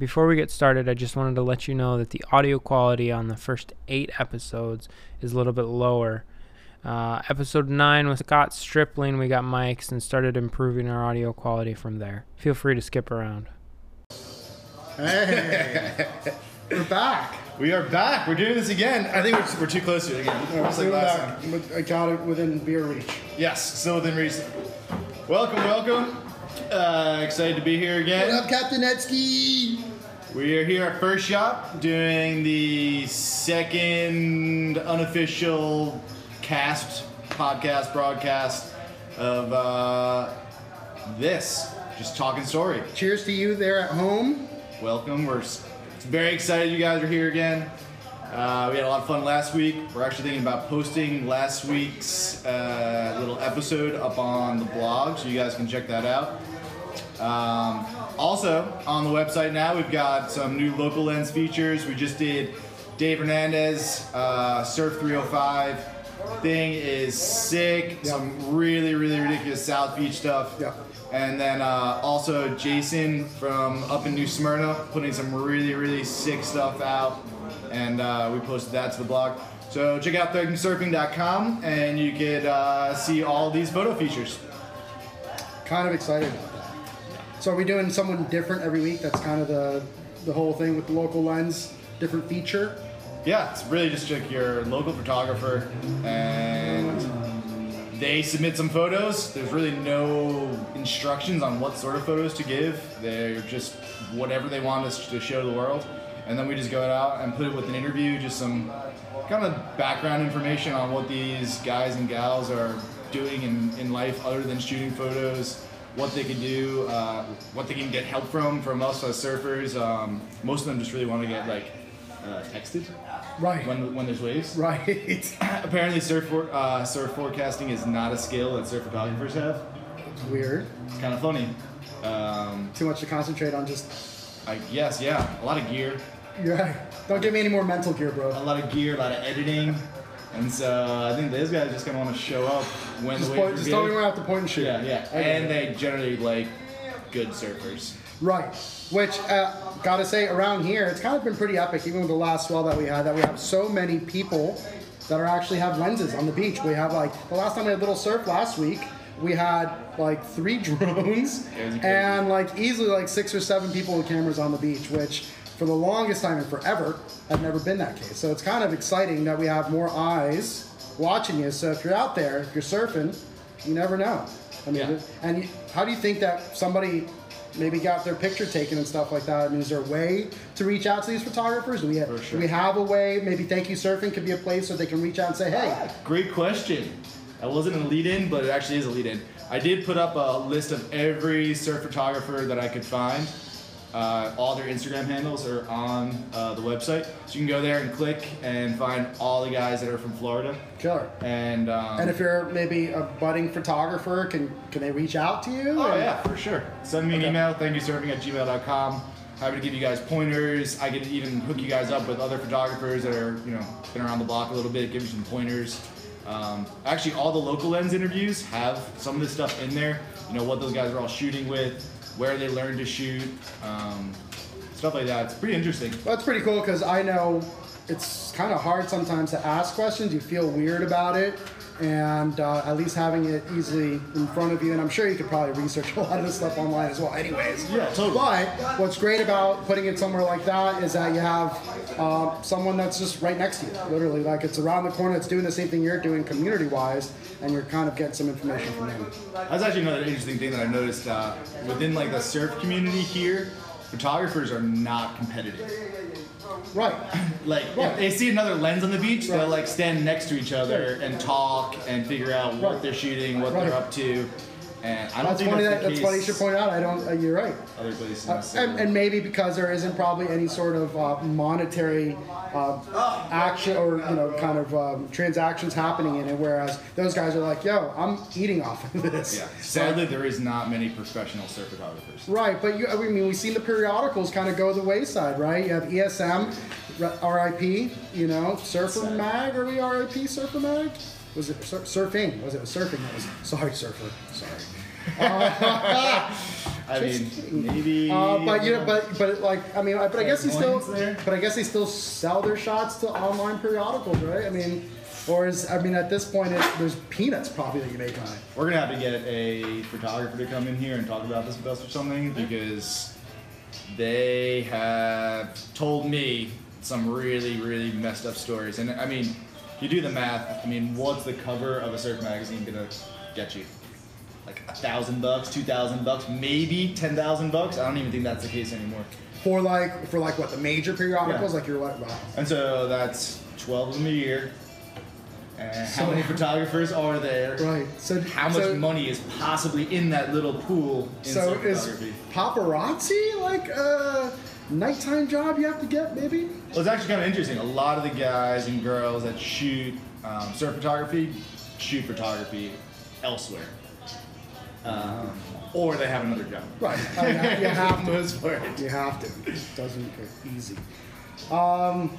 Before we get started, I just wanted to let you know that the audio quality on the first eight episodes is a little bit lower. Uh, episode 9 with Scott Stripling, we got mics and started improving our audio quality from there. Feel free to skip around. Hey, we're back. We are back. We're doing this again. I think we're, we're too close to it again. We're like last back. time. I got it within beer reach. Yes, still within reach. Welcome, welcome. Uh, excited to be here again. What up, Captain Etsky? We are here at First Shop doing the second unofficial cast, podcast, broadcast of uh, this. Just talking story. Cheers to you there at home. Welcome. We're s- very excited you guys are here again. Uh, we had a lot of fun last week. We're actually thinking about posting last week's uh, little episode up on the blog, so you guys can check that out. Um, also, on the website now, we've got some new local lens features. We just did Dave Hernandez, uh, Surf 305. Thing is sick. Some really, really ridiculous South Beach stuff. Yeah. And then uh, also Jason from up in New Smyrna putting some really, really sick stuff out. And uh, we posted that to the blog. So check out thankyousurfing.com and you could uh, see all these photo features. Kind of excited. So are we doing someone different every week? That's kind of the the whole thing with the local lens, different feature. Yeah, it's really just like your local photographer and they submit some photos. There's really no instructions on what sort of photos to give. They're just whatever they want us to show the world. And then we just go out and put it with an interview, just some kind of background information on what these guys and gals are doing in, in life other than shooting photos, what they can do, uh, what they can get help from from us as surfers. Um, most of them just really want to get like uh, texted Right. when, when there's waves. right. Apparently, surf for, uh, surf forecasting is not a skill that surf photographers have. It's weird. It's kind of funny. Um, Too much to concentrate on just. I yes, yeah, a lot of gear, You're. Don't give me any more mental gear, bro. a lot of gear, a lot of editing, and so I think those guys just of want to show up when Just, the point, just tell me I have to point and shoot. Yeah, yeah, get and they generally like good surfers. Right. Which, uh, gotta say, around here, it's kind of been pretty epic, even with the last swell that we had, that we have so many people that are actually have lenses on the beach. We have like, the last time we had Little Surf last week, we had like three drones It was crazy. and like easily like six or seven people with cameras on the beach, which for the longest time and forever had never been that case. So it's kind of exciting that we have more eyes watching you. So if you're out there, if you're surfing, you never know. I mean, Yeah. and you, how do you think that somebody maybe got their picture taken and stuff like that? I mean, is there a way to reach out to these photographers? Do we have, sure. do we have a way? Maybe Thank You Surfing could be a place where they can reach out and say, hey, Great question. That wasn't a lead in, but it actually is a lead in. I did put up a list of every surf photographer that I could find. Uh, all their Instagram handles are on uh, the website. So you can go there and click and find all the guys that are from Florida. killer. And, um, And if you're maybe a budding photographer, can can they reach out to you? Oh And- yeah, for sure. Send me an email, thank you surfing at gmail.com. Happy to give you guys pointers. I could even hook you guys up with other photographers that are, you know, been around the block a little bit, give you some pointers. Um, actually, all the local lens interviews have some of this stuff in there. You know, what those guys are all shooting with, where they learned to shoot, um, stuff like that. It's pretty interesting. That's pretty cool because I know it's kind of hard sometimes to ask questions. You feel weird about it, and uh, at least having it easily in front of you, and I'm sure you could probably research a lot of this stuff online as well. Anyways, Yeah, totally. But what's great about putting it somewhere like that is that you have uh, someone that's just right next to you, literally, like it's around the corner. It's doing the same thing you're doing community-wise, and you're kind of getting some information from them. That's actually another interesting thing that I've noticed uh, within like the surf community here. Photographers are not competitive. Right. Like Right. if they see another lens on the beach, they'll like stand next to each other and talk and figure out what Right. they're shooting, what Right. they're up to. And I don't That's think funny. that's That, that's funny. You should point out. I don't. Uh, you're right. other places. Uh, and, and maybe because there isn't probably any sort of uh, monetary uh, action or you know kind of um, transactions happening in it, whereas those guys are like, "Yo, I'm eating off of this." yeah. Sadly, there is not many professional surf photographers. Right, but you, I mean, we've seen the periodicals kind of go the wayside, right? You have ESM, RIP, you know, Surfer Mag, are we RIP Surfer Mag? Was it sur- surfing? Was it surfing? That was sorry, Surfer. Sorry. I mean, maybe. Uh, but you know, but but like I mean, but I guess they still, there. but I guess they still sell their shots to online periodicals, right? I mean, or is I mean, at this point, it, there's peanuts probably that you make on it. We're gonna have to get a photographer to come in here and talk about this with us or something because they have told me some really, really messed up stories. And I mean, you do the math. I mean, what's the cover of a surf magazine gonna get you? Like a thousand bucks, two thousand bucks, maybe ten thousand bucks. I don't even think that's the case anymore. For like for like what the major periodicals, Yeah. like you're what? Wow. And so that's twelve of them a year. And So- how many photographers are there? Right. So How much so, money is possibly in that little pool in So is photography? paparazzi like a nighttime job you have to get, maybe? Well, it's actually kind of interesting. A lot of the guys and girls that shoot um, surf photography shoot photography elsewhere, um, or they have another job. Right. I mean, you have to. Most part. You have to. It doesn't get easy. Um,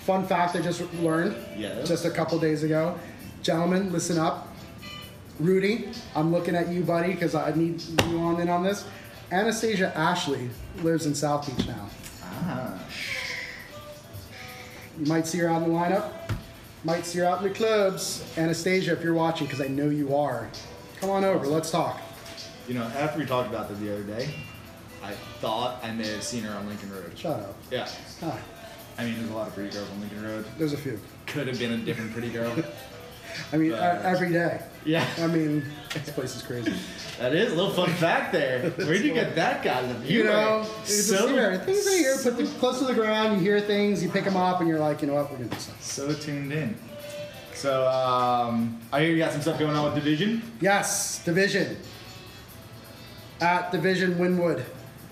fun fact I just learned Yeah. just a couple days ago. Gentlemen, listen up. Rudy, I'm looking at you, buddy, because I need you on in on this. Anastasia Ashley lives in South Beach now. Ah. You might see her out in the lineup. Might see her out in the clubs. Anastasia, if you're watching, because I know you are, come on over. Let's talk. You know, after we talked about that the other day, I thought I may have seen her on Lincoln Road. Shut up. Yeah. Hi. I mean, there's a lot of pretty girls on Lincoln Road. There's a few. Could have been a different pretty girl. I mean, Uh, every day. yeah. I mean, this place is crazy. That is a little fun fact there. Where'd you get that guy? The You know, here. Things right here, put the close to the ground. You hear things, you pick them up, and you're like, you know what, we're gonna do something. So tuned in. So um, I hear you got some stuff going on with Division. Yes, Division. At Division Wynwood.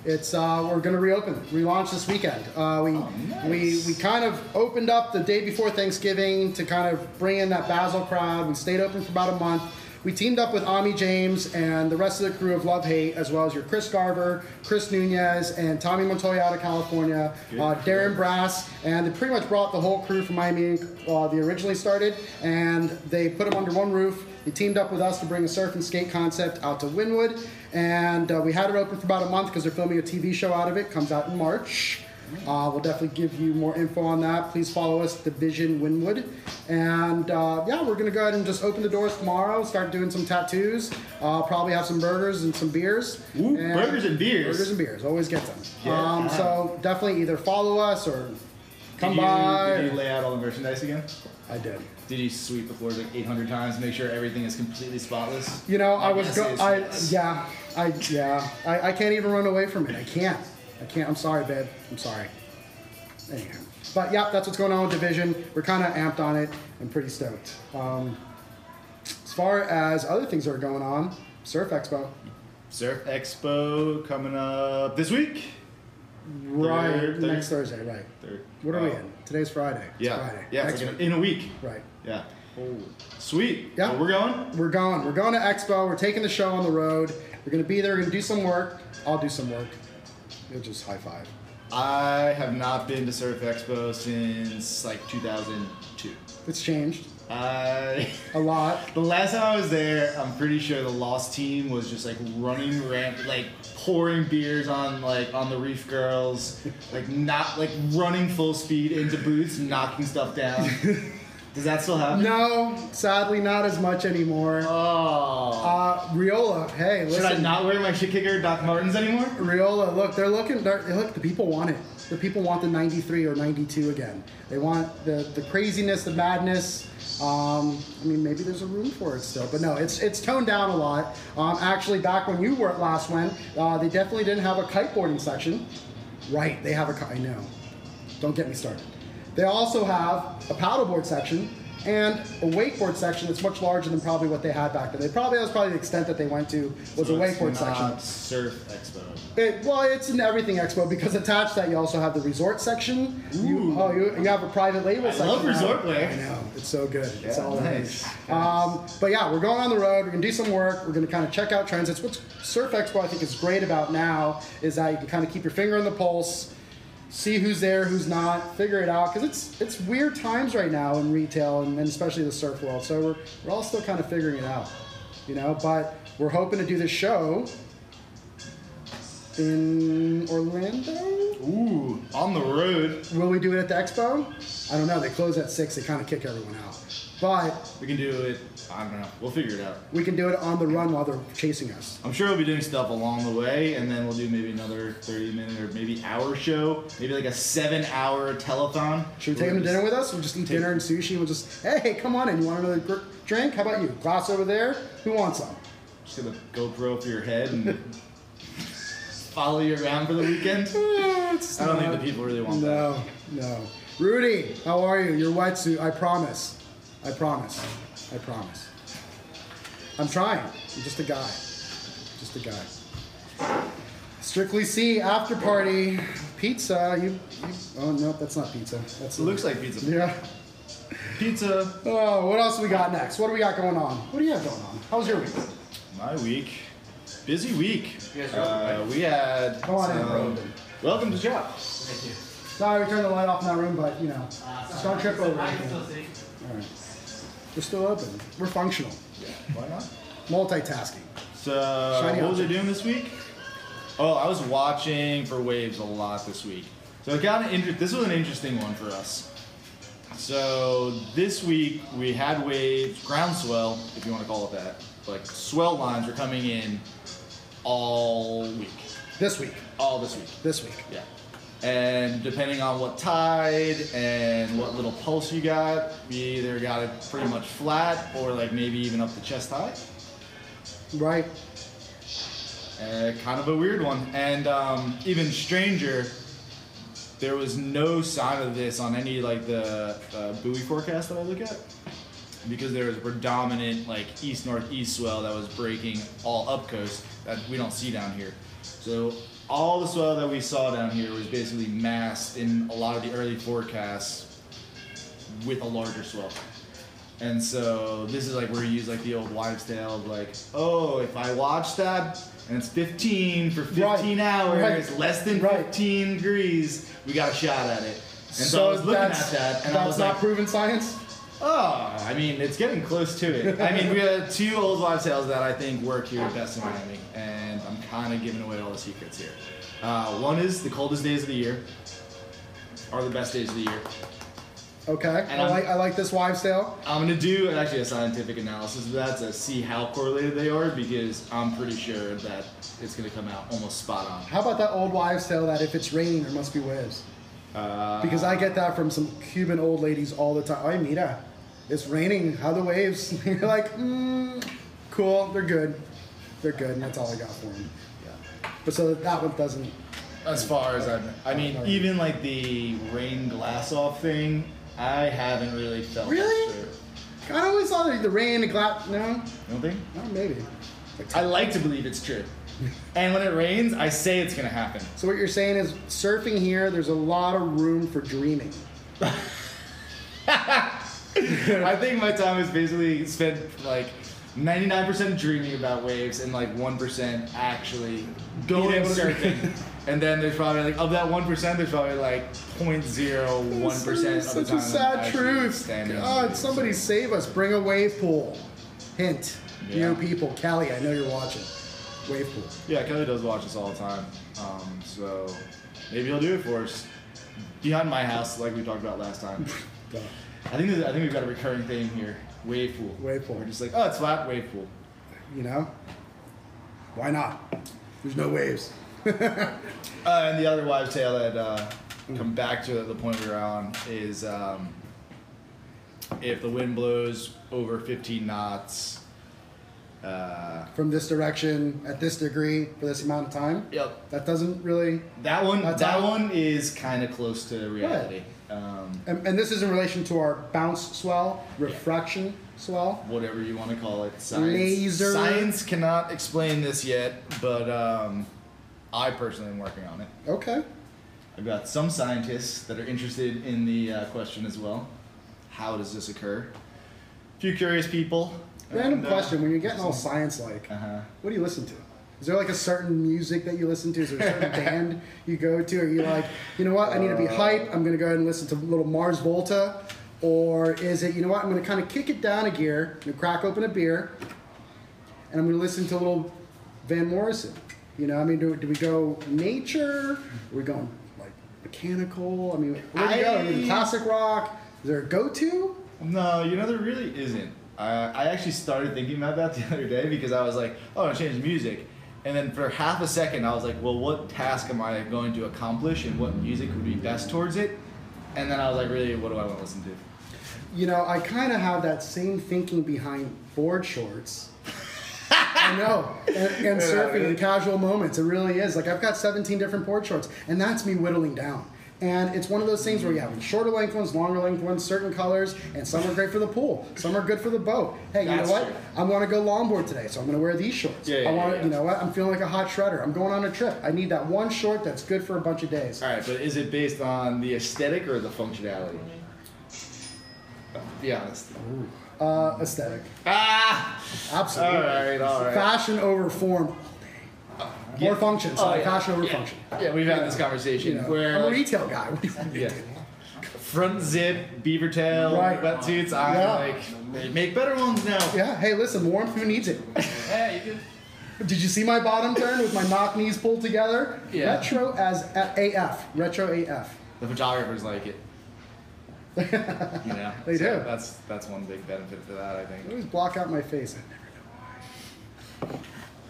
It's uh, we're gonna reopen, relaunch this weekend. Uh, we Oh, nice. we we kind of opened up the day before Thanksgiving to kind of bring in that Basel crowd. We stayed open for about a month. We teamed up with Ami James and the rest of the crew of Love Hate, as well as your Chris Garver, Chris Nunez, and Tommy Montoya out of California, uh, Darren Brass, and they pretty much brought the whole crew from Miami. Uh, they originally started, and they put them under one roof. They teamed up with us to bring a surf and skate concept out to Wynwood, and uh, we had it open for about a month because they're filming a TV show out of it. Comes out in March. Uh, we'll definitely give you more info on that. Please follow us, Division Wynwood, and uh, yeah, we're gonna go ahead and just open the doors tomorrow. Start doing some tattoos. Uh, probably have some burgers and some beers. Ooh, burgers and beers. Burgers and beers. Always get them. Yeah. Um, so definitely either follow us or come did you, by. Did you lay out all the merchandise again? I did. Did you sweep the floors like 800 times make sure everything is completely spotless? You know, I My was guess go- I yeah, I yeah, I, I can't even run away from it. I can't. I can't. I'm sorry, babe. I'm sorry. Anyhow, but yeah, that's what's going on with Division. We're kind of amped on it. I'm pretty stoked. Um, as far as other things that are going on, Surf Expo. Surf Expo coming up this week. Right, Third- next Thursday. Right. Third. What are we Oh. in? Today's Friday. It's Yeah, Friday. yeah, it's like in a week. Right. Yeah. Sweet. Yeah. Well, we're going. We're going. We're going to Expo. We're taking the show on the road. We're gonna be there. We're gonna do some work. I'll do some work. You'll just high five. I have not been to Surf Expo since like 2002. It's changed I. Uh, a lot. The last time I was there, I'm pretty sure the lost team was just like running ramp, like pouring beers on like on the Reef Girls, like not like running full speed into booths, knocking stuff down. Does that still happen? No, sadly, not as much anymore. Oh. Uh, Riola, hey, listen. Should I not wear my shit kicker Doc Martens anymore? Riola, look, they're looking. They're, look, the people want it. The people want the '93 or '92 again. They want the the craziness, the madness. Um, I mean, maybe there's a room for it still, but no, it's it's toned down a lot. Um, actually, back when you were at last went, uh, they definitely didn't have a kiteboarding section. Right, they have a. I know. Don't get me started. They also have a paddleboard section and a wakeboard section that's much larger than probably what they had back then. They probably that was probably the extent that they went to was So a it's wakeboard section. Surf Expo. It, well, it's an everything expo because attached to that you also have the resort section. You, oh, you, you have a private label I section. love now. resort wear. I know it's so good. it's all nice. nice. Um, but yeah, we're going on the road. We're gonna do some work. We're gonna kind of check out trends. It's what Surf Expo I think is great about now is that you can kind of keep your finger on the pulse, see who's there, who's not, figure it out because it's it's weird times right now in retail and, and especially the surf world. So we're we're all still kind of figuring it out, you know. But we're hoping to do this show in Orlando. Ooh, on the road. Will we do it at the expo? I don't know. They close at six. They kind of kick everyone out. But We can do it. I don't know. We'll figure it out. we can do it on the run while they're chasing us. I'm sure we'll be doing stuff along the way, and then we'll do maybe another 30 minute or maybe hour show, maybe like a seven hour telethon. Should we take them to dinner with us? We'll just eat dinner and sushi. We'll just, hey, come on in. You want another gr- drink? How about you? Glass over there. Who wants some? Just get a GoPro for your head and follow you around for the weekend. Eh, I don't think the people really want that. No, no. Rudy, how are you? Your wetsuit. I promise. I promise. I promise. I'm trying. I'm just a guy. Just a guy. Strictly C after party pizza. You, you oh no, that's not pizza. That's It looks like pizza. yeah. Pizza. Oh, what else we got next? What do we got going on? What do you have going on? How was your week? My week. Busy week. You guys are Uh, we had. Go on in, some- bro. Welcome to shop. Thank you. Sorry, we turned the light off in that room, but you know, don't trip over anything. All right. We're still open. We're functional. Yeah, why not? Multitasking. So, Shiny what was I doing this week? Oh, I was watching for waves a lot this week. So it got an inter- This was an interesting one for us. So this week we had waves, groundswell, if you want to call it that. Like swell lines were coming in all week, This week. all this week. This week. Yeah. And depending on what tide and what little pulse you got, we either got it pretty much flat or like maybe even up to chest high. Right. Uh, kind of a weird one. And um, even stranger, there was no sign of this on any like the uh, buoy forecast that I look at, because there was a predominant like east northeast swell that was breaking all up coast that we don't see down here. So all the swell that we saw down here was basically masked in a lot of the early forecasts with a larger swell. And so this is like where you use like the old wives' tale of like, oh, if I watch that and it's 15 for 15 Right, hours, right, less than right. 15 degrees, we got a shot at it. And so, I was looking at that and I was not like, proven science. Oh, I mean, it's getting close to it. I mean, we have two old wives' tales that I think work here best in Miami, and I'm kind of giving away all the secrets here. Uh, one is the coldest days of the year are the best days of the year. Okay. And I I'm- like I like this wives' tale. I'm gonna do actually a scientific analysis of that to see how correlated they are because I'm pretty sure that it's gonna come out almost spot on. How about that old wives' tale that if it's raining there must be waves? Uh, Because I get that from some Cuban old ladies all the time. Ay, mira, it's raining. How the waves? You're like, mm, cool. They're good. They're good, and that's all I got for them. Yeah. But so that that one doesn't. as far as I, I mean, Alright. even like the rain glass off thing, I haven't really felt. Really? I always thought the rain, the glass. No, You don't think? no, maybe. Like, I like to believe it's true, and when it rains, I say it's gonna happen. So what you're saying is surfing here, there's a lot of room for dreaming. I think my time is basically spent like 99% dreaming about waves and like 1% actually going Being and able to- surfing. and then there's probably like of that 1%, there's probably like 0.01% of the Such time a I'm sad truth. standing on the God, somebody save us. Bring a wave pool. Hint. Yeah. You people, Kelly, I know you're watching. Wave pool. Yeah, Kelly does watch us all the time. Um, so maybe he'll do it for us behind my house, like we talked about last time. I think I think we've got a recurring theme here: wave pool. Wave pool. We're just like, oh, it's flat, wave pool. You know? Why not? There's no waves. Uh, and the other wives' tale that uh, come back to the point we were on is um, if the wind blows over 15 knots. Uh, From this direction, at this degree, for this amount of time. yep, That doesn't really. that one. That all? one is kind of close to reality. Um, And, and this is in relation to our bounce swell, refraction swell. whatever you want to call it. Science, Laser. Science cannot explain this yet, but um, I personally am working on it. Okay. I've got some scientists that are interested in the uh, question as well. How does this occur? A few curious people. Random And, uh, question: When you're getting all science like, Uh-huh. what do you listen to? Is there like a certain music that you listen to? Is there a certain band you go to? Are you like, you know what? I need to be uh. hype. I'm gonna go ahead and listen to a little Mars Volta, or is it, you know what? I'm gonna kind of kick it down a gear. I'm gonna crack open a beer, and I'm gonna listen to a little Van Morrison. You know, I mean, do, do we go nature? Are we going like mechanical? I mean, where do we go? I mean, classic rock. Is there a go-to? No, you know there really isn't. I I actually started thinking about that the other day because I was like, oh, I change music, and then for half a second I was like, well, what task am I going to accomplish, and what music would be best towards it? And then I was like, really, what do I want to listen to? You know, I kind of have that same thinking behind board shorts. I know, and, and surfing really. in casual moments. It really is. Like I've got 17 different board shorts, and that's me whittling down. And it's one of those things where you have shorter length ones, longer length ones, certain colors, and some are great for the pool, some are good for the boat. Hey, you That's know what? true. I want to go longboard today, so I'm going to wear these shorts. Yeah, yeah, I want to, yeah, you know what? I'm feeling like a hot shredder. I'm going on a trip. I need that one short that's good for a bunch of days. All right, but is it based on the aesthetic or the functionality? Be honest. Uh, aesthetic, Ah, absolutely. all right, all right. Fashion over form. Yeah. Or function. Oh, Sorry, yeah. fashion over Yeah. function. Yeah, we've had this conversation You know, where I'm a retail guy. What do you want me to Yeah. do? front zip, beaver tail, Right. wetsuits. I'm Yeah. like, they make better ones now. Yeah. Hey, listen, warmth. Who needs it? Yeah, you do. Did you see my bottom turn with my knock knees pulled together? Yeah. Retro as AF. Retro AF. The photographers like it. You know, They So do. That's that's one big benefit to that, I I think. always block out my face. I never know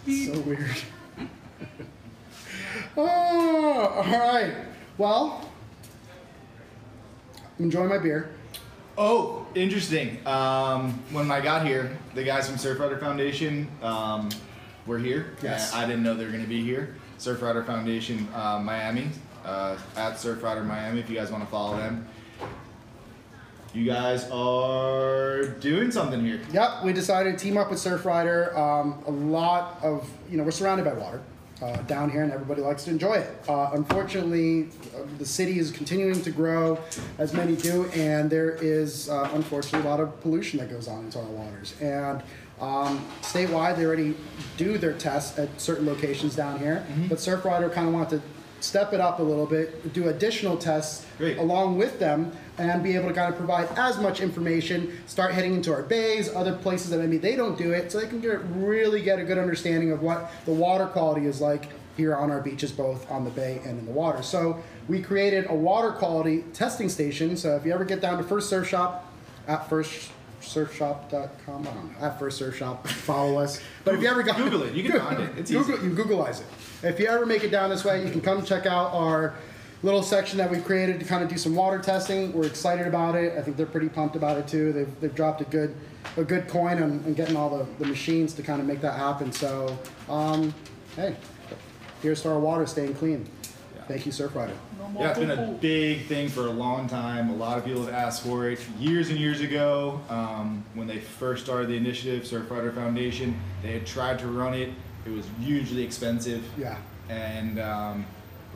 why. So weird. Oh, all right. Well, I'm enjoying my beer. Oh, interesting. Um, when I got here, the guys from Surfrider Foundation um, were here. Yes. Uh, I didn't know they were going to be here. Surfrider Foundation uh, Miami, uh, at Surfrider Miami, if you guys want to follow them. You guys are doing something here. Yep, we decided to team up with Surfrider. Um, a lot of, you know, we're surrounded by water uh, down here and everybody likes to enjoy it. Uh, unfortunately, uh, the city is continuing to grow, as many do, and there is uh, unfortunately a lot of pollution that goes on into our waters. And um, statewide, they already do their tests at certain locations down here, but Surfrider kind of wanted to step it up a little bit, do additional tests Great. along with them and be able to kind of provide as much information, start heading into our bays, other places that maybe they don't do it, so they can get, really get a good understanding of what the water quality is like here on our beaches, both on the bay and in the water. So we created a water quality testing station. So if you ever get down to First Surf Shop, at firstsurfshop.com, I don't know, at First Surf Shop, follow us. But if you ever got Google it. You can find it. It's Google, easy. you Googleize it. If you ever make it down this way, you can come check out our little section that we've created to kind of do some water testing. We're excited about it. I think they're pretty pumped about it too. They've, they've dropped a good a good coin on, on getting all the, the machines to kind of make that happen. So, um, hey, here's to our water staying clean. Thank you, Surfrider. Yeah, it's been a big thing for a long time. A lot of people have asked for it. Years and years ago, um, when they first started the initiative, Surfrider Foundation, they had tried to run it. It was hugely expensive. Yeah. And um,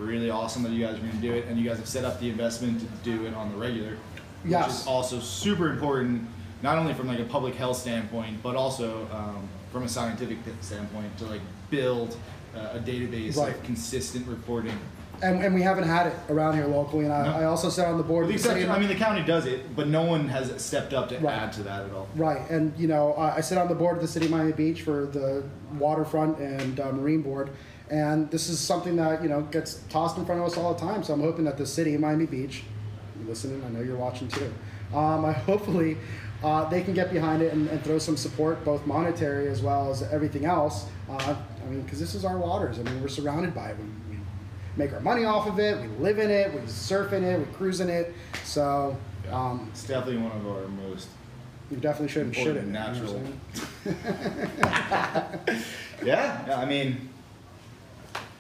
really awesome that you guys are going to do it. And you guys have set up the investment to do it on the regular. Which is also super important, not only from like a public health standpoint, but also um, from a scientific standpoint to like build uh, a database Right. of consistent reporting. And, and we haven't had it around here locally. And I, No. I also sat on the board With the of the exception, I mean, the county does it, but no one has stepped up to Right. add to that at all. Right, and you know, I I sit on the board of the city of Miami Beach for the waterfront and uh, marine board, and this is something that you know gets tossed in front of us all the time. So I'm hoping that the city of Miami Beach, you listening, I know you're watching too. Um, I hopefully uh, they can get behind it and, and throw some support, both monetary as well as everything else. Uh, I mean, because this is our waters. I mean, we're surrounded by it. We, we make our money off of it. We live in it. We surf in it. We cruise in it. So. Um, It's definitely one of our most you definitely shouldn't should it. Important you know natural. I'm saying? yeah. yeah I mean,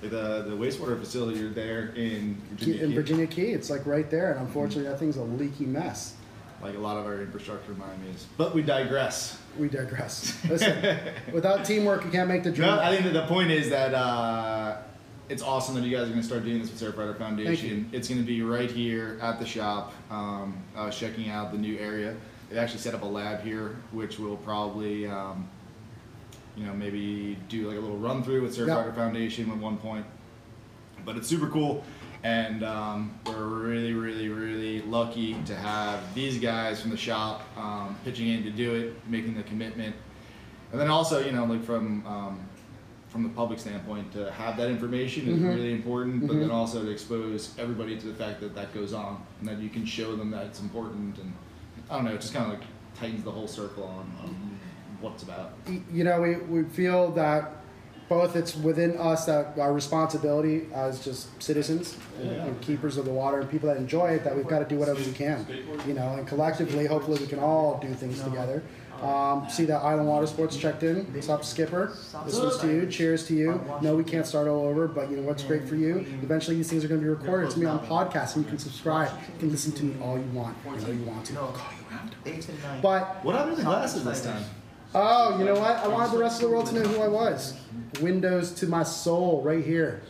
the the wastewater facility there in Virginia, in Key. Virginia Key, it's like right there, and unfortunately, that thing's a leaky mess. like a lot of our infrastructure in Miami is. But we digress. We digress. Listen, without teamwork, you can't make the dream. No, I think that the point is that uh, it's awesome that you guys are going to start doing this with Surfrider Foundation. It's going to be right here at the shop. Um, I was checking out the new area. They actually set up a lab here, which will probably, um, you know, maybe do like a little run through with Surfrider Yep. Foundation at one point. But it's super cool, and um, we're really, really, really lucky to have these guys from the shop um, pitching in to do it, making the commitment. And then also, you know, like from um, from the public standpoint to have that information is Mhm. really important, but Mhm. then also to expose everybody to the fact that that goes on and that you can show them that it's important and I don't know, it just kind of like tightens the whole circle on, on what it's about. You know, we, we feel that both it's within us that our responsibility as just citizens and, Yeah. and keepers of the water and people that enjoy it that we've got to do whatever we can. You know, and collectively, hopefully, we can all do things together. Um, see that Island Water Sports checked in. What's up, Skipper? This one's to you. Cheers to you. No, we can't start all over, but you know what's great for you? Eventually, these things are going to be recorded. It's going to be on podcast, and you can subscribe. You can listen to me all you want. You know you want to. I'll call you out. Eight and nine. But What happened to the glasses this time? Oh, you know what? I wanted the rest of the world to know who I was. Windows to my soul, right here.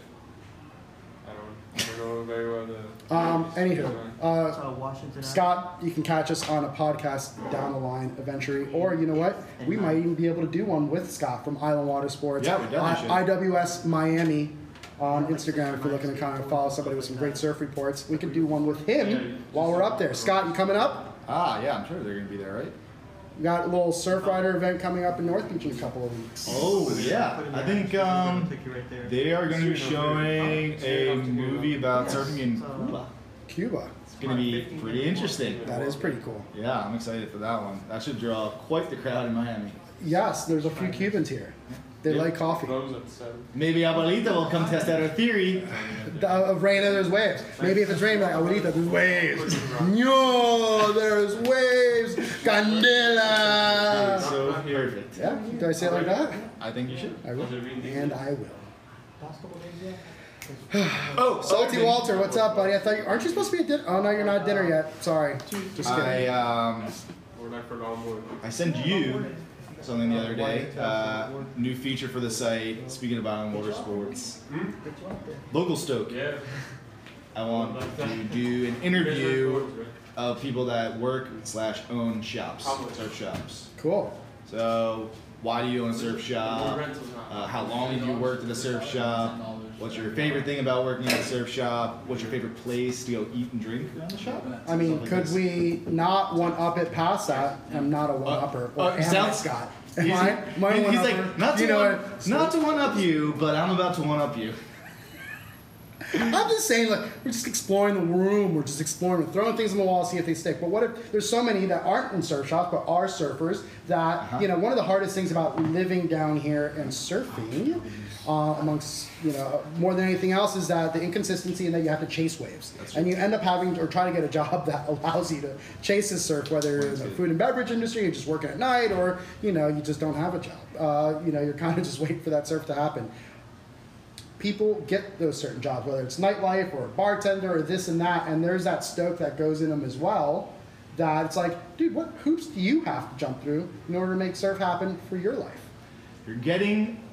I don't, I don't know very well the. Um, anywho, uh, Scott, you can catch us on a podcast down the line eventually, or you know what? We might even be able to do one with Scott from Island Water Sports. Yeah, we definitely I- IWS Miami on Instagram if you're looking to kind of follow somebody with some great surf reports. We could do one with him while we're up there. Scott, you coming up? Ah, yeah, I'm sure they're gonna be there, right? We got a little Surfrider event coming up in North Beach in a couple of weeks. Oh yeah, I think um, they are going to be showing a movie about surfing in Cuba. Cuba. It's going to be pretty interesting. That is pretty cool. Yeah, I'm excited for that one. That should draw quite the crowd in Miami. Yes, there's a few Cubans here. They like coffee. Close at seven. Maybe Abuelita will come test out our theory. The, of rain and there's waves. Maybe if it's raining, like Abuelita, there's waves. No, there's waves. Candela. So perfect. Yeah, do I say it like that? I think you should. I will. And I will. Oh, Salty Walter, what's up, buddy? I thought you aren't you supposed to be at dinner? Oh no, you're not at dinner yet. Sorry. Just I kidding. um, Or like for long. I sent you something the other day. Uh, new feature for the site. Speaking of Island Water Sports, local Stoke. Yeah. I want to do an interview of people that work slash own shops, surf shops. Cool. So, why do you own a surf shop? Uh, how long have you worked at a surf shop? What's your favorite thing about working at a surf shop? What's your favorite place to go eat and drink around the shop? I mean, Stuff like could this. we not one up it past that? I'm not a one upper. uh, Or am I, sounds- Scott? Am He's, I? Am I a he's one-upper? like, not to, you know one, what? not to one up you, but I'm about to one up you. I'm just saying, like, we're just exploring the room. We're just exploring, we're throwing things on the wall, see if they stick. But what if there's so many that aren't in surf shops but are surfers that Uh-huh. you know? One of the hardest things about living down here and surfing, uh, amongst you know, more than anything else, is that the inconsistency and that you have to chase waves, That's and you end up having to, or try to get a job that allows you to chase this surf, whether in the food and beverage industry, you're just working at night, or you know, you just don't have a job. Uh, you know, you're kind of just waiting for that surf to happen people get those certain jobs, whether it's nightlife or a bartender or this and that, and there's that stoke that goes in them as well. That it's like, dude, what hoops do you have to jump through in order to make surf happen for your life? You're getting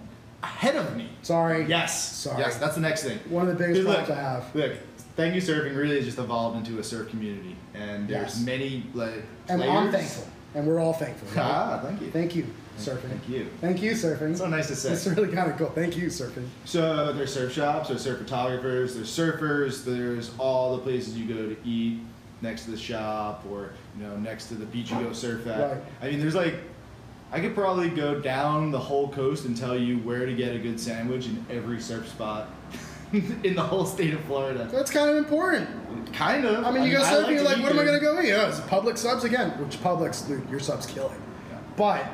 ahead of me. Sorry. Yes. Sorry. Yes, that's the next thing. One of the biggest problems look, I have. Look, thank you surfing really has just evolved into a surf community, and there's Yes. many like And players. I'm thankful. And we're all thankful. right? Ah, thank you. Thank you, surfing. Thank you. Thank you, surfing. So nice to say. It's really kind of cool. Thank you, surfing. So there's surf shops, there's surf photographers, there's surfers, there's all the places you go to eat next to the shop or you know next to the beach you go surf at. Right. I mean, there's like I could probably go down the whole coast and tell you where to get a good sandwich in every surf spot in the whole state of Florida. That's kind of important. Kind of. I mean, you go I surfing, like you're like, what am I going to go eat? Oh, it's Publix subs again. Which Publix, dude, your sub's killing. Yeah. But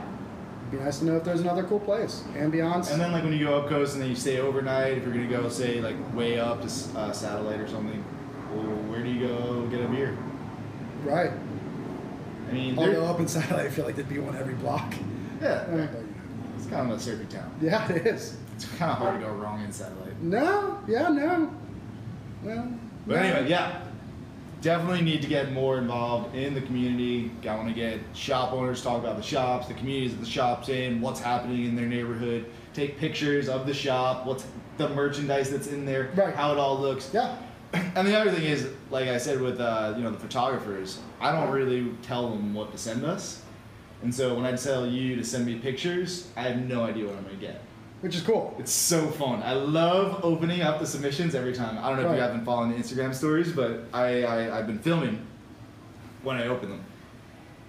it'd be nice to know if there's another cool place. Ambiance. And then like when you go up coast and then you stay overnight, if you're gonna go say like way up to uh, satellite or something, well, where do you go get a beer? right. I mean, Although up in satellite, I feel like there'd be one every block. yeah, but, you know. it's kind of a surfy town. Yeah, it is. It's kind of hard to go wrong in satellite. No, yeah, no. Well, But no. anyway, yeah, definitely need to get more involved in the community. I want to get shop owners talk about the shops, the communities that the shops in, what's happening in their neighborhood. Take pictures of the shop, what's the merchandise that's in there, Right. how it all looks. Yeah, And the other thing is, like I said with uh, you know the photographers, I don't really tell them what to send us, and so when I tell you to send me pictures, I have no idea what I'm gonna get. which is cool. It's so fun. I love opening up the submissions every time. I don't know if you have been following the Instagram stories, but I, I I've been filming when I open them,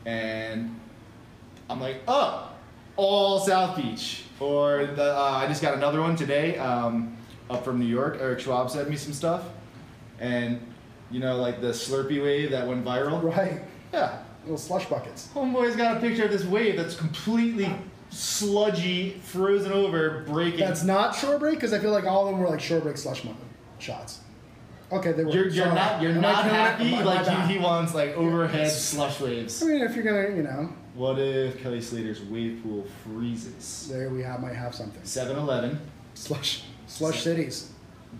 and I'm like, oh, all South Beach. Or the, uh, I just got another one today um, up from New York. Eric Schwab sent me some stuff, and you know, like the Slurpee wave that went viral. Right. Yeah, Little slush buckets. Homeboy's got a picture of this wave that's completely sludgy, frozen over, breaking. That's not shore break because I feel like all of them were like shore break slush mo- shots. Okay, they were. you're you're Sorry. not you're Am I not happy. Am I- like I he, he wants like overhead slush waves. I mean, if you're gonna, you know, What if Kelly Slater's wave pool freezes? there we have might have something. 7-Eleven, Slush, slush cities.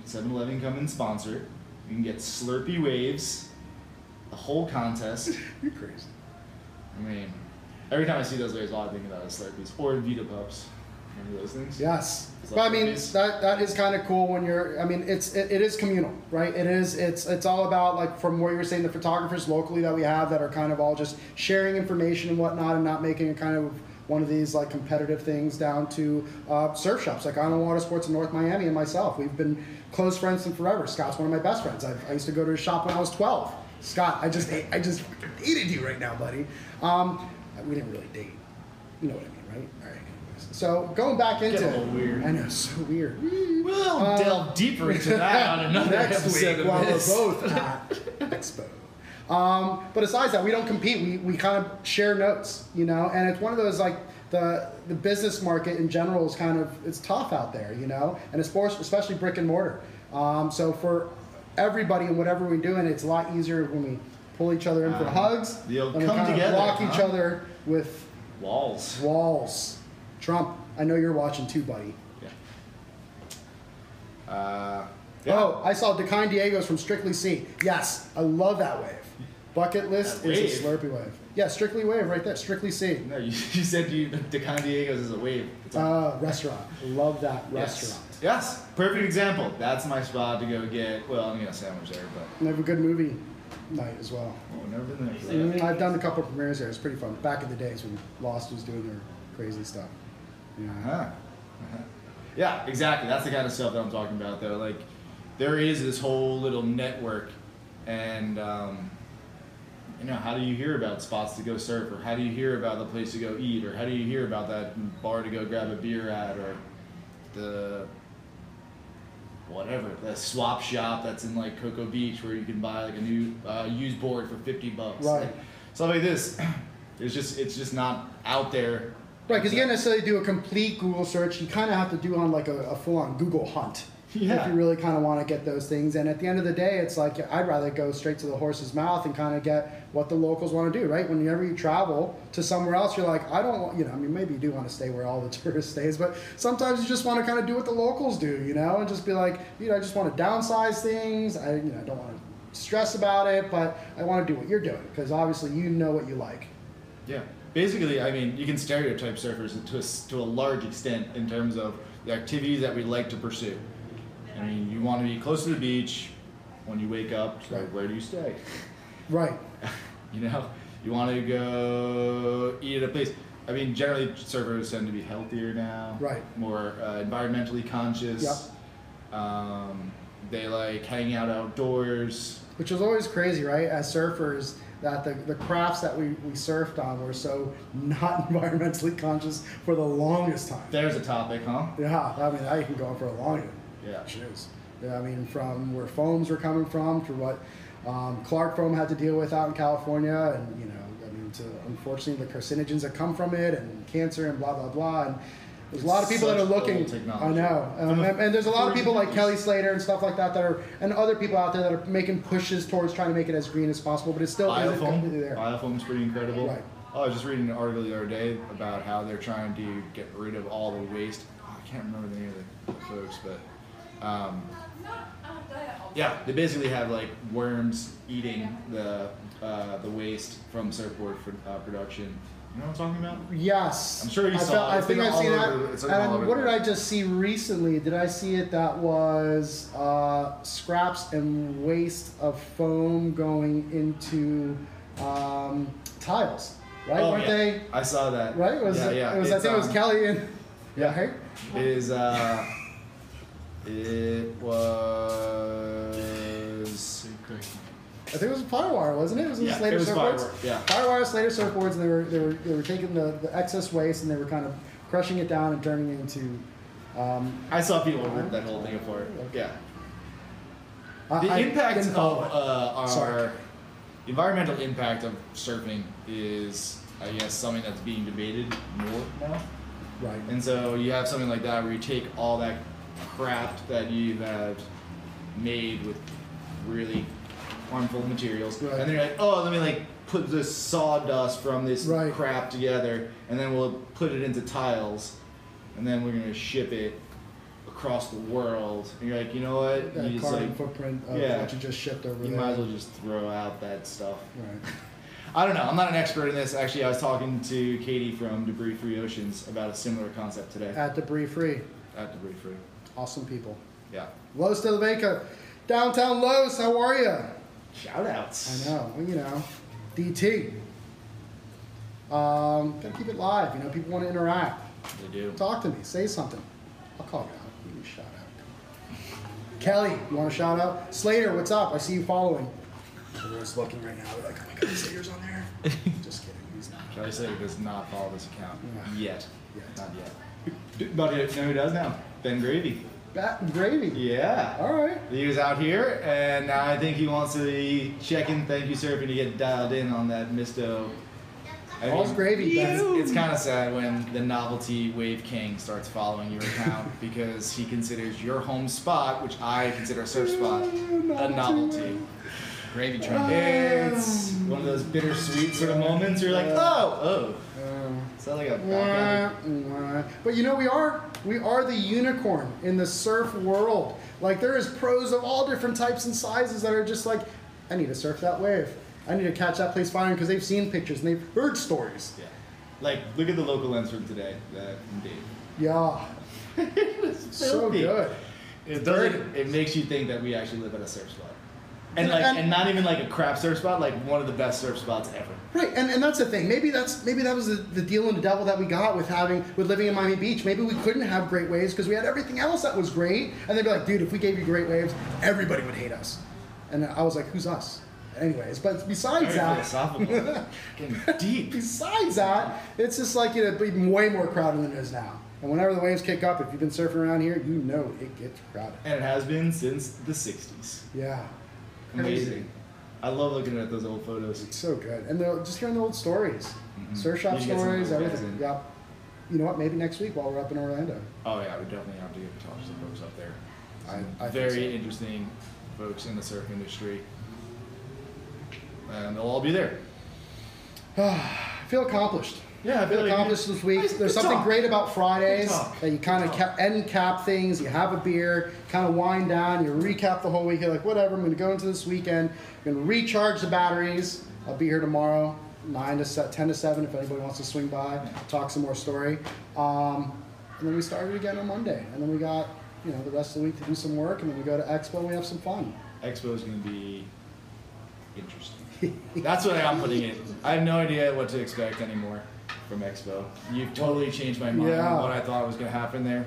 7-Eleven come and sponsor. You can get Slurpee waves, the whole contest. You're crazy. I mean, every time I see those waves, all I think about is Slurpees or Vita Pups. Remember those things? Yes, but I mean movies? that that is kind of cool when you're. I mean, it's it, it is communal, right? It is. It's it's all about like from where you were saying the photographers locally that we have that are kind of all just sharing information and whatnot, and not making it kind of one of these like competitive things down to uh, surf shops like Island Water Sports in North Miami and myself. We've been close friends since forever. Scott's one of my best friends. I, I used to go to his shop when I was 12. Scott, I just I just hated you right now, buddy. Um, we didn't really date. You know what I mean, right? All right. Anyways. So going back into Getting a little weird. I know, so weird. We'll Uh, delve deeper into that on another Next episode week while we're both at Expo. Um, but besides that, we don't compete. We, we kind of share notes, you know, and it's one of those like the the business market in general is kind of it's tough out there, you know, and it's for, especially brick and mortar. Um, so for everybody and whatever we're doing, it's a lot easier when we pull each other in for Uh, hugs. we come together, block each other with Walls. walls. Trump, I know you're watching too, buddy. Yeah. Uh, yeah. Oh, I saw Decine Diego's from Strictly C. Yes, I love that wave. Bucket list That is a wave? Slurpee wave. Yeah, Strictly Wave right there. Strictly C. No, you, you said you Decon Diego's is a wave. It's a- Uh, restaurant. Love that restaurant. Yes. Perfect example. That's my spot to go get. Well, I'm gonna sandwich there, but And they have a good movie night as well. oh, I've never been there. For that. Mm, I've done a couple of premieres there. It's pretty fun. Back in the days when Lost was doing their crazy stuff. Yeah. Uh-huh. Uh-huh. Yeah, exactly. That's the kind of stuff that I'm talking about, though. Like, there is this whole little network, and um, you know, how do you hear about spots to go surf, or how do you hear about the place to go eat, or how do you hear about that bar to go grab a beer at, or the whatever the swap shop that's in like Cocoa Beach where you can buy like a new uh, used board for fifty bucks. Right. Like, stuff like this. It's just it's just not out there. Right, because you can't necessarily do a complete Google search. You kind of have to do on like a, a full-on Google hunt if you really kind of want to get those things. And at the end of the day, it's like I'd rather go straight to the horse's mouth and kind of get what the locals want to do. Right, whenever you travel to somewhere else, you're like, I don't want, you know, I mean, maybe you do want to stay where all the tourists stays, but sometimes you just want to kind of do what the locals do, you know, and just be like, you know, I just want to downsize things. I, you know, I don't want to stress about it, but I want to do what you're doing because obviously you know what you like. Yeah. Basically, I mean, you can stereotype surfers to a, to a large extent in terms of the activities that we like to pursue. I mean, you want to be close to the beach when you wake up. So Right. where do you stay? Right. You know, you want to go eat at a place. I mean, generally surfers tend to be healthier now. Right. More uh, environmentally conscious. Yep. Um, they like hanging out outdoors. which was always crazy, right? As surfers, that the, the crafts that we, we surfed on were so not environmentally conscious for the longest time. There's a topic, huh? Yeah, I mean, I can go on for a long Yeah. Jeez. Yeah, I mean, from where foams were coming from to what um, Clark Foam had to deal with out in California, and you know, I mean, to unfortunately the carcinogens that come from it, and cancer, and blah blah blah. And there's a lot of people that are looking. I know, um, and, and there's a lot of people like Kelly Slater and stuff like that that are, and other people out there that are making pushes towards trying to make it as green as possible, but it's still isn't completely Biofoam. there. Biofoam's pretty incredible. Right. Oh, I was just reading an article the other day about how they're trying to get rid of all the waste. Oh, I can't remember the name of the folks, but um, yeah, they basically have like worms eating the uh, the waste from surfboard for, uh, production. You know what I'm talking about? Yes. I'm sure you I saw felt- it. I It's think I've seen that. it's and what did I just see recently? Did I see it that was uh, scraps and waste of foam going into um, tiles, right? Oh, Weren't yeah. they? I saw that. Right? It was, yeah, yeah. It was I It's, think it was um, Kelly and yeah. right? It is uh it was I think it was Firewire, wasn't it? It was Yeah, Slater it was surfboards. Firewire, yeah. Firewire Slater surfboards, and they were they were they were taking the, the excess waste and they were kind of crushing it down and turning it into. Um, I saw people rip that whole thing apart. Yeah. The I impact of uh, our Sorry. environmental impact of surfing is, I guess, something that's being debated more now. right. And so you have something like that where you take all that crap that you have made with really harmful materials, Right. and then you're like, oh, let me like put this sawdust from this Right. crap together, and then we'll put it into tiles, and then we're gonna ship it across the world. And you're like, you know what? That you carbon like, footprint of yeah. what you just shipped over you there. might as well just throw out that stuff. Right. I don't know. I'm not an expert in this. Actually, I was talking to Katie from Debris Free Oceans about a similar concept today At debris free, at Debris Free. Awesome people. Yeah. Los de la Vega, downtown Los. How are you? Shout outs. I know. Well, you know, DT. Um, gotta keep it live. You know, people want to interact. They do. Talk to me. Say something. I'll call you out. Give me a shout out. Kelly, you want a shout out? Slater, what's up? I see you following. Everyone's looking right now. They're like, oh my god, Slater's on there. Just kidding. He's not. Kelly Slater does not follow this account Yeah. yet. Yet. Not yet. But you know who does now? Ben Gravy. Bat and gravy. Yeah. All right. He was out here, and now I think he wants to be checking Thank You Surfing to get dialed in on that Misto. I All's gravy, It's, it's kind of sad when the novelty wave king starts following your account because he considers your home spot, which I consider a surf spot, a novelty. Gravy train. Ah. It's one of those bittersweet sort of moments. You're like, oh, oh. Is that like a wah. But you know we are we are the unicorn in the surf world. Like there is pros of all different types and sizes that are just like, I need to surf that wave. I need to catch that place firing because they've seen pictures and they've heard stories. Yeah. Like, look at the local lens from today. Uh, that indeed. Yeah, so filthy. good. It doesn't. It makes you think that we actually live at a surf spot, and like, And- and not even like a crap surf spot, like one of the best surf spots ever. Right, and, and that's the thing. Maybe that's maybe that was the, the deal and the devil that we got with having with living in Miami Beach. Maybe we couldn't have great waves because we had everything else that was great, and they'd be like, dude, if we gave you great waves, everybody would hate us. And I was like, who's us? Anyways, but besides that, deep. besides that, it's just like you know, be way more crowded than it is now. And whenever the waves kick up, if you've been surfing around here, you know it gets crowded. And it has been since the '60s. Yeah, Amazing. I love looking at those old photos. It's so good, and they're just hearing the old stories, Mhm. surf shop You can get some stories, everything. guys in. Yep. You know what? Maybe next week while we're up in Orlando. Oh yeah, we definitely have to get to talk to some folks up there. I- Some I think very so. interesting folks in the surf industry, and they'll all be there. I feel accomplished. Yeah, I I feel feel like- accomplished this week. Nice, There's something talk. great about Fridays that you kind of Good ca- end cap things. You have a beer, kind of wind down. You recap the whole week. You're like, whatever. I'm going to go into this weekend. I'm going to recharge the batteries. I'll be here tomorrow, nine to se- ten to seven. If anybody wants to swing by, talk some more story. Um, and then we started again on Monday. And then we got you know the rest of the week to do some work. And then we go to Expo and we have some fun. Expo is going to be interesting. That's what I'm putting in. I have no idea what to expect anymore from Expo. You've totally changed my mind Yeah. on what I thought was going to happen there.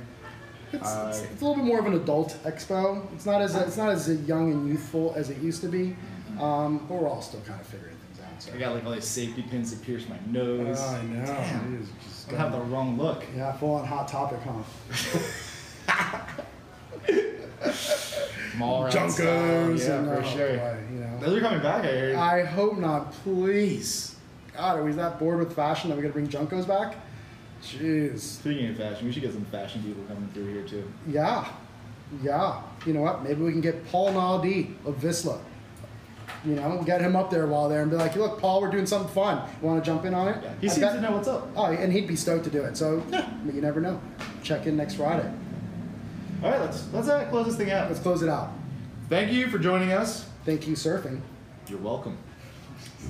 It's, Uh, it's, it's a little bit more of an adult expo. It's not as it's not as young and youthful as it used to be, um, but we're all still kind of figuring things out. So. I got like all these safety pins that pierce my nose. Oh, I know. Damn. It is just I have the wrong look. yeah, full on hot topic, huh? Mall JNCOs style. Yeah, and for oh, sure. boy, you know. Those are coming back, I heard. I hope not, please. God, are we that bored with fashion that we got to bring JNCOs back? Jeez. Speaking of fashion, we should get some fashion people coming through here too. Yeah, yeah. You know what? Maybe we can get Paul Naude of Vissla. You know, get him up there while there and be like, look, Paul, we're doing something fun. You want to jump in on it? Yeah, he I seems bet- to know what's up. Oh, and he'd be stoked to do it. So, yeah, but you never know. Check in next Friday. All right, let's let's uh, close this thing out. Let's close it out. Thank you for joining us. Thank you, surfing. You're welcome.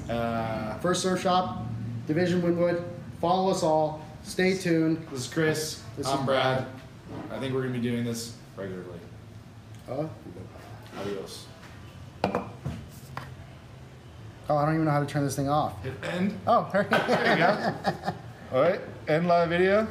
Uh, First Surf Shop, Division Wynwood. Follow us all. Stay tuned. this is Chris. This I'm is Brad. I think we're gonna be doing this regularly. Uh, Adios. oh, I don't even know how to turn this thing off. Hit end. Oh, There you go. All right, end live video.